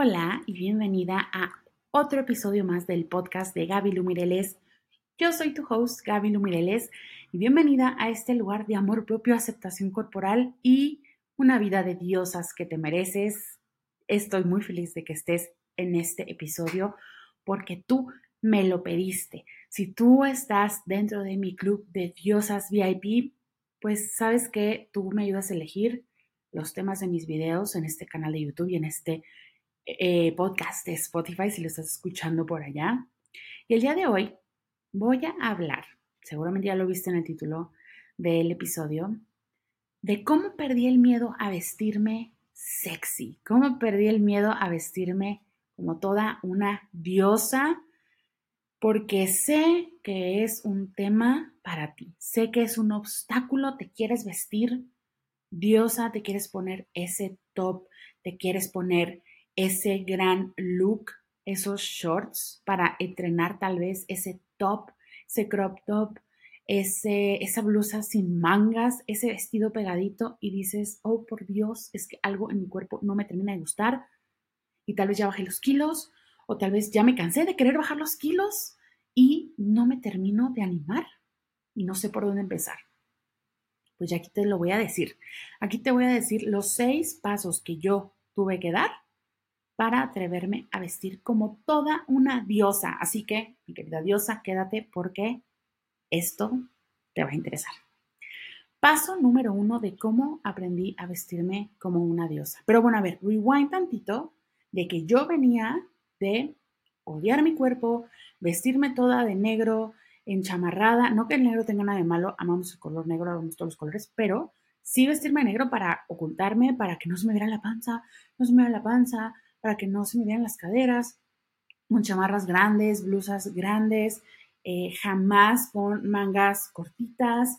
Hola y bienvenida a otro episodio más del podcast de Gaby Lumireles. Yo soy tu host, Gaby Lumireles, y bienvenida a este lugar de amor propio, aceptación corporal y una vida de diosas que te mereces. Estoy muy feliz de que estés en este episodio porque tú me lo pediste. Si tú estás dentro de mi club de diosas VIP, pues sabes que tú me ayudas a elegir los temas de mis videos en este canal de YouTube y en este eh, podcast de Spotify si lo estás escuchando por allá. Y el día de hoy voy a hablar, seguramente ya lo viste en el título del episodio, de cómo perdí el miedo a vestirme sexy, cómo perdí el miedo a vestirme como toda una diosa, porque sé que es un tema para ti, sé que es un obstáculo, te quieres vestir diosa, te quieres poner ese top, te quieres poner ese gran look, esos shorts para entrenar tal vez ese top, ese crop top, ese, esa blusa sin mangas, ese vestido pegadito y dices, oh por Dios, es que algo en mi cuerpo no me termina de gustar y tal vez ya bajé los kilos o tal vez ya me cansé de querer bajar los kilos y no me termino de animar y no sé por dónde empezar. Pues ya aquí te lo voy a decir. Aquí te voy a decir los seis pasos que yo tuve que dar para atreverme a vestir como toda una diosa. Así que, mi querida diosa, quédate porque esto te va a interesar. Paso número uno de cómo aprendí a vestirme como una diosa. Pero bueno, a ver, rewind tantito de que yo venía de odiar mi cuerpo, vestirme toda de negro, enchamarrada. No que el negro tenga nada de malo, amamos el color negro, amamos todos los colores, pero sí vestirme de negro para ocultarme, para que no se me viera la panza, no se me viera la panza, para que no se me vean las caderas, con chamarras grandes, blusas grandes, eh, jamás con mangas cortitas,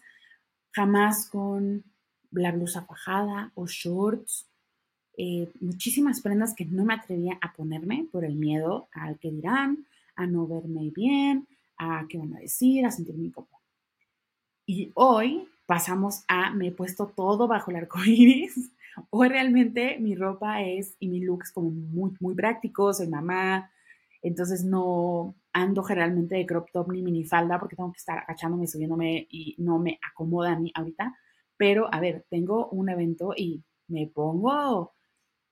jamás con la blusa pajada o shorts, eh, muchísimas prendas que no me atrevía a ponerme por el miedo al que dirán, a no verme bien, a qué van a decir, a sentirme incómodo. Y hoy pasamos a me he puesto todo bajo el arco iris o realmente mi ropa es y mi look es como muy, muy práctico, soy mamá, entonces no ando generalmente de crop top ni minifalda porque tengo que estar agachándome, subiéndome y no me acomoda a mí ahorita. Pero a ver, tengo un evento y me pongo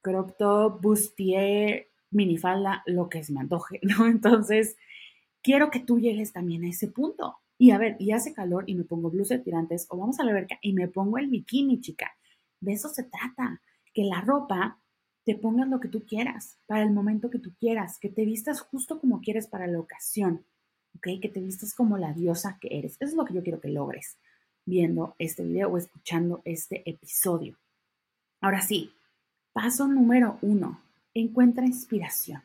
crop top, bustier, minifalda, lo que se me antoje, ¿no? Entonces, quiero que tú llegues también a ese punto. Y a ver, y hace calor y me pongo blusa de tirantes o vamos a la alberca y me pongo el bikini, chica. De eso se trata, que la ropa te pongas lo que tú quieras, para el momento que tú quieras, que te vistas justo como quieres para la ocasión. Que te vistas como la diosa que eres. Eso es lo que yo quiero que logres viendo este video o escuchando este episodio. Ahora sí, paso número uno, encuentra inspiración.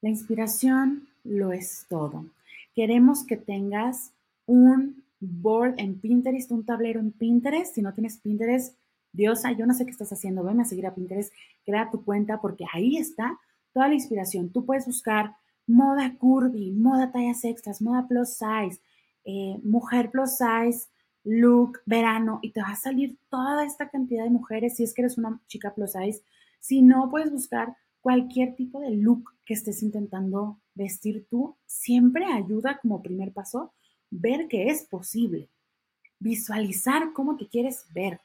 La inspiración lo es todo. Queremos que tengas un board en Pinterest, un tablero en Pinterest. Si no tienes Pinterest, Diosa, yo no sé qué estás haciendo, ven a seguir a Pinterest, crea tu cuenta porque ahí está toda la inspiración. Tú puedes buscar moda curvy, moda tallas extras, moda plus size, eh, mujer plus size, look, verano, y te va a salir toda esta cantidad de mujeres si es que eres una chica plus size. Si no, puedes buscar cualquier tipo de look que estés intentando vestir tú. Siempre ayuda como primer paso ver que es posible, visualizar cómo te quieres ver.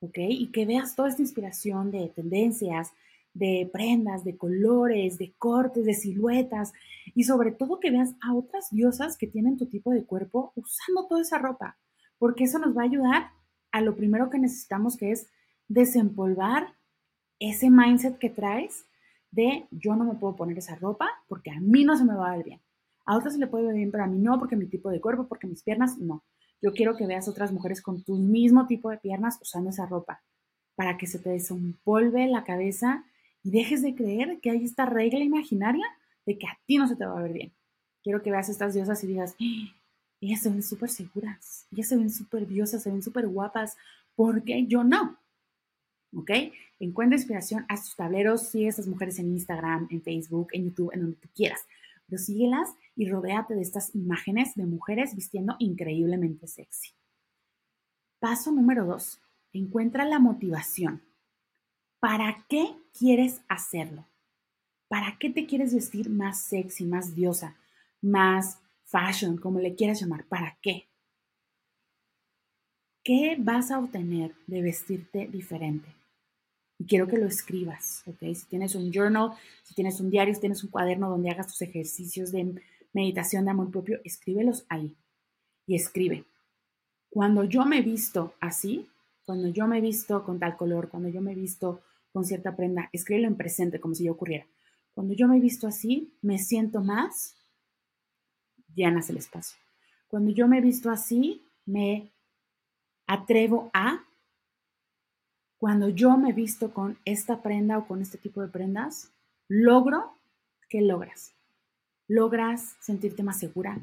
¿Ok? Y que veas toda esta inspiración de tendencias, de prendas, de colores, de cortes, de siluetas y sobre todo que veas a otras diosas que tienen tu tipo de cuerpo usando toda esa ropa, porque eso nos va a ayudar a lo primero que necesitamos que es desempolvar ese mindset que traes de yo no me puedo poner esa ropa porque a mí no se me va a ver bien. A otras se le puede ver bien, pero a mí no, porque mi tipo de cuerpo, porque mis piernas, no. Yo quiero que veas otras mujeres con tu mismo tipo de piernas usando esa ropa para que se te desempolve la cabeza y dejes de creer que hay esta regla imaginaria de que a ti no se te va a ver bien. Quiero que veas estas diosas y digas, ¡Ah! ellas se ven súper seguras, ellas se ven súper diosas, se ven súper guapas, ¿por qué yo no? ¿Ok? Encuentra inspiración, a tus tableros, sigue a estas mujeres en Instagram, en Facebook, en YouTube, en donde tú quieras pero síguelas y rodéate de estas imágenes de mujeres vistiendo increíblemente sexy. Paso número dos, encuentra la motivación. ¿Para qué quieres hacerlo? ¿Para qué te quieres vestir más sexy, más diosa, más fashion, como le quieras llamar? ¿Para qué? ¿Qué vas a obtener de vestirte diferente? Y quiero que lo escribas, ¿ok? Si tienes un journal, si tienes un diario, si tienes un cuaderno donde hagas tus ejercicios de meditación de amor propio, escríbelos ahí. Y escribe. Cuando yo me visto así, cuando yo me visto con tal color, cuando yo me visto con cierta prenda, escríbelo en presente como si yo ocurriera. Cuando yo me visto así, me siento más, llenas el espacio. Cuando yo me visto así, me atrevo a, cuando yo me visto con esta prenda o con este tipo de prendas, logro, ¿qué logras? Logras sentirte más segura,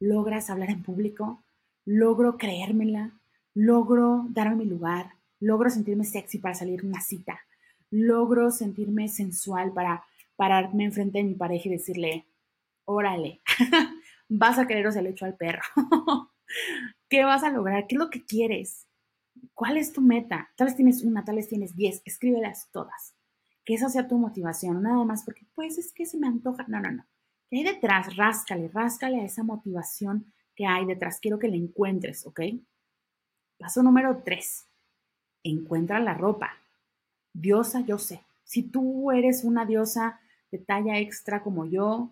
logras hablar en público, logro creérmela, logro darme mi lugar, logro sentirme sexy para salir una cita, logro sentirme sensual para pararme enfrente de mi pareja y decirle, órale, vas a querer el hecho al perro. ¿Qué vas a lograr? ¿Qué es lo que quieres? ¿Cuál es tu meta? Tal vez tienes una, tal vez tienes diez, escríbelas todas. Que esa sea tu motivación, nada más porque pues es que se me antoja. No, no, no. ¿Qué hay detrás? Ráscale, ráscale a esa motivación que hay detrás. Quiero que la encuentres, ¿ok? Paso número tres. Encuentra la ropa. Diosa, yo sé. Si tú eres una diosa de talla extra como yo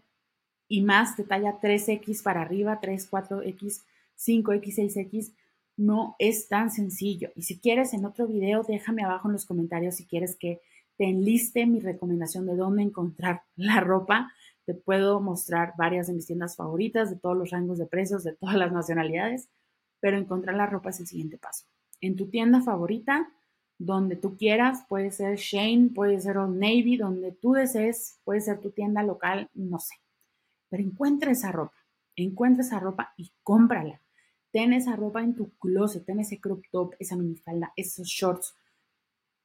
y más de talla 3X para arriba, 3, 4X, 5X, 6X, no es tan sencillo. Y si quieres en otro video, déjame abajo en los comentarios si quieres que te enliste mi recomendación de dónde encontrar la ropa. Te puedo mostrar varias de mis tiendas favoritas, de todos los rangos de precios, de todas las nacionalidades, pero encontrar la ropa es el siguiente paso. En tu tienda favorita, donde tú quieras, puede ser Shane, puede ser Navy, donde tú desees, puede ser tu tienda local, no sé. Pero encuentra esa ropa, encuentra esa ropa y cómprala. Ten esa ropa en tu closet, ten ese crop top, esa minifalda, esos shorts.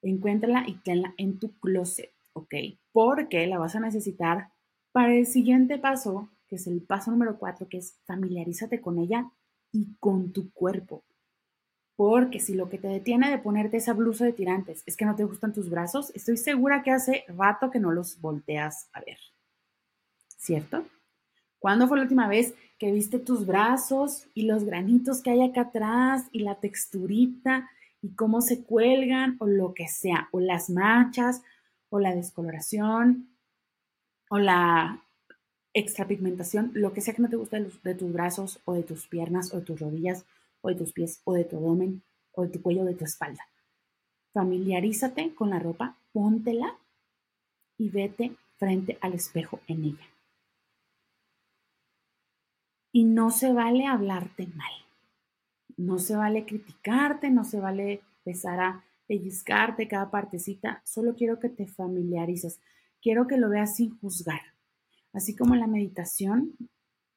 Encuéntrala y tenla en tu closet, ¿ok? Porque la vas a necesitar para el siguiente paso, que es el paso número cuatro, que es familiarízate con ella y con tu cuerpo. Porque si lo que te detiene de ponerte esa blusa de tirantes es que no te gustan tus brazos, estoy segura que hace rato que no los volteas a ver. ¿Cierto? ¿Cuándo fue la última vez que viste tus brazos y los granitos que hay acá atrás y la texturita y cómo se cuelgan o lo que sea, o las manchas o la descoloración o la extrapigmentación, lo que sea que no te guste de, tus brazos o de tus piernas o de tus rodillas o de tus pies o de tu abdomen o de tu cuello o de tu espalda. Familiarízate con la ropa, póntela y vete frente al espejo en ella. Y no se vale hablarte mal. No se vale criticarte, no se vale empezar a pellizcarte cada partecita. Solo quiero que te familiarices. Quiero que lo veas sin juzgar. Así como la meditación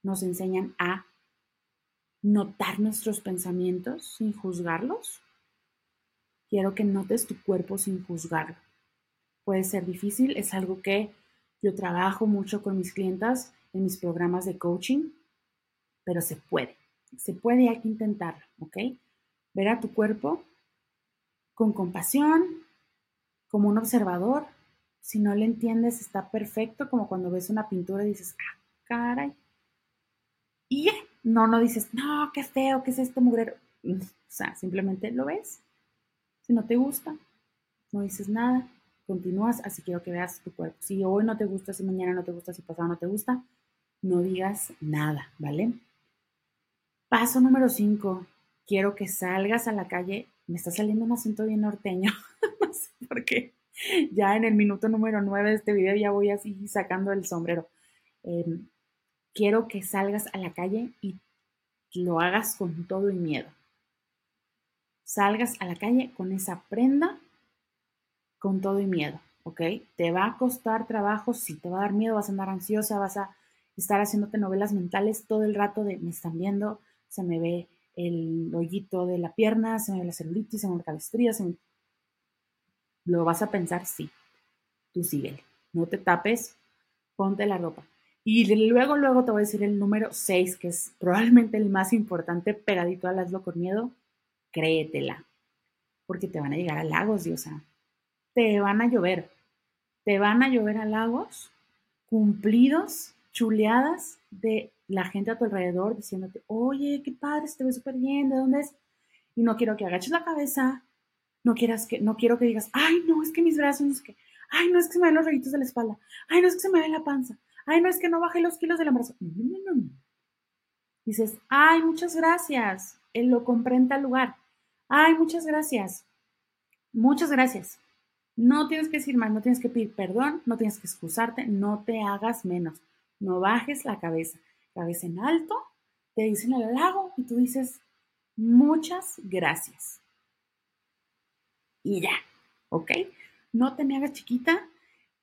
nos enseñan a notar nuestros pensamientos sin juzgarlos. Quiero que notes tu cuerpo sin juzgarlo. Puede ser difícil, es algo que yo trabajo mucho con mis clientas en mis programas de coaching pero se puede. Se puede hay que intentarlo, ¿ok? Ver a tu cuerpo con compasión, como un observador. Si no le entiendes, está perfecto, como cuando ves una pintura y dices, ah, caray. Y no, no dices, no, qué feo, qué es este mugrero. O sea, simplemente lo ves. Si no te gusta, no dices nada, continúas, así quiero que veas tu cuerpo. Si hoy no te gusta, si mañana no te gusta, si pasado no te gusta, no digas nada, ¿vale? Paso número 5. Quiero que salgas a la calle. Me está saliendo un acento bien norteño. no sé por qué. Ya en el minuto número 9 de este video ya voy así sacando el sombrero. Em, quiero que salgas a la calle y lo hagas con todo y miedo. Salgas a la calle con esa prenda con todo y miedo, ¿ok? Te va a costar trabajo, sí, te va a dar miedo, vas a andar ansiosa, vas a estar haciéndote novelas mentales todo el rato de me están viendo, se me ve el hoyito de la pierna, se me ve la celulitis, se me ve la estría, Lo vas a pensar, sí. Tú síguele. No te tapes, ponte la ropa. Y luego, luego te voy a decir el número 6, que es probablemente el más importante, pegadito al hazlo con miedo. Créetela. Porque te van a llegar a lagos, diosa. Te van a llover. Te van a llover a lagos cumplidos, chuleadas de la gente a tu alrededor diciéndote, oye, qué padre, te ves súper bien, ¿de dónde es? Y no quiero que agaches la cabeza, no, quieras que, no quiero que digas, ay, no, es que mis brazos, es que, ay, no, es que se me ven los rollitos de la espalda, ay, no, es que se me ve la panza, ay, no, es que no bajé los kilos del embarazo. No, no, no, no. Dices, ay, muchas gracias, él lo comprende al lugar. Ay, muchas gracias, muchas gracias. No tienes que decir más, no tienes que pedir perdón, no tienes que excusarte, no te hagas menos, no bajes la cabeza, cabeza en alto, te dicen el lago y tú dices, muchas gracias. Y ya, ¿ok? No te me hagas chiquita,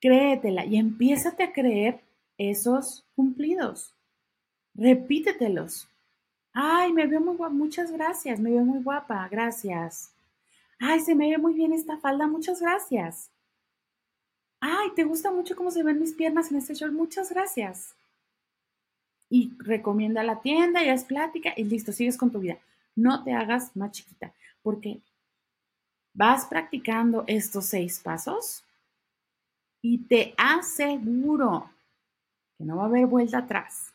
créetela y empiézate a creer esos cumplidos. Repítetelos. Ay, me veo muy guapa, muchas gracias, me veo muy guapa, gracias. Ay, se me ve muy bien esta falda, muchas gracias. Ay, ¿te gusta mucho cómo se ven mis piernas en este short? Muchas gracias. Y recomienda la tienda y haz plática y listo, sigues con tu vida. No te hagas más chiquita, porque vas practicando estos seis pasos y te aseguro que no va a haber vuelta atrás.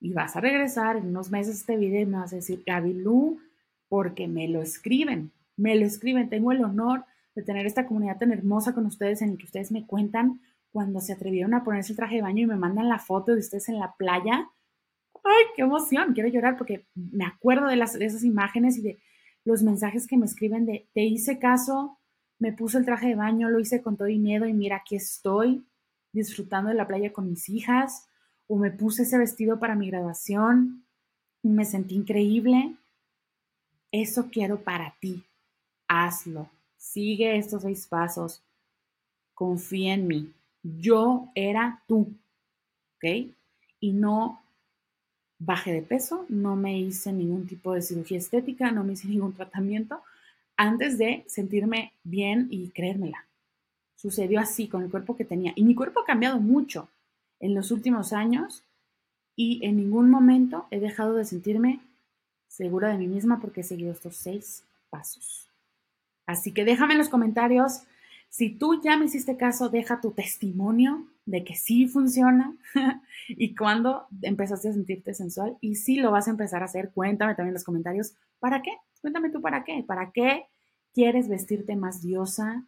Y vas a regresar en unos meses este video y me vas a decir, Gaby Lu, porque me lo escriben me lo escriben. Tengo el honor de tener esta comunidad tan hermosa con ustedes en la que ustedes me cuentan cuando se atrevieron a ponerse el traje de baño y me mandan la foto de ustedes en la playa. ¡Ay, qué emoción! Quiero llorar porque me acuerdo de, las, de esas imágenes y de los mensajes que me escriben de te hice caso, me puse el traje de baño, lo hice con todo y miedo y mira, aquí estoy disfrutando de la playa con mis hijas, o me puse ese vestido para mi graduación y me sentí increíble. Eso quiero para ti hazlo. Sigue estos seis pasos. Confía en mí. Yo era tú. ¿Ok? Y no bajé de peso, no me hice ningún tipo de cirugía estética, no me hice ningún tratamiento antes de sentirme bien y creérmela. Sucedió así con el cuerpo que tenía. Y mi cuerpo ha cambiado mucho en los últimos años y en ningún momento he dejado de sentirme segura de mí misma porque he seguido estos seis pasos. Así que déjame en los comentarios si tú ya me hiciste caso, deja tu testimonio de que sí funciona y cuando empezaste a sentirte sensual y si lo vas a empezar a hacer, cuéntame también en los comentarios, ¿para qué? Cuéntame tú para qué, ¿para qué quieres vestirte más diosa?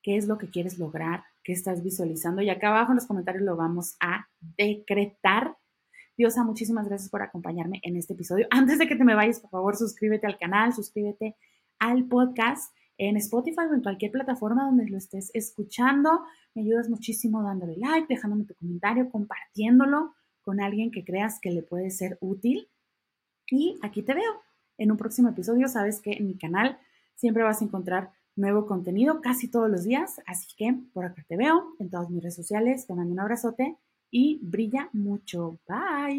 ¿Qué es lo que quieres lograr? ¿Qué estás visualizando? Y acá abajo en los comentarios lo vamos a decretar. Diosa, muchísimas gracias por acompañarme en este episodio. Antes de que te me vayas, por favor, suscríbete al canal, suscríbete al podcast en Spotify o en cualquier plataforma donde lo estés escuchando. Me ayudas muchísimo dándole like, dejándome tu comentario, compartiéndolo con alguien que creas que le puede ser útil. Y aquí te veo en un próximo episodio. Sabes que en mi canal siempre vas a encontrar nuevo contenido casi todos los días. Así que por acá te veo en todas mis redes sociales. Te mando un abrazote y brilla mucho. Bye.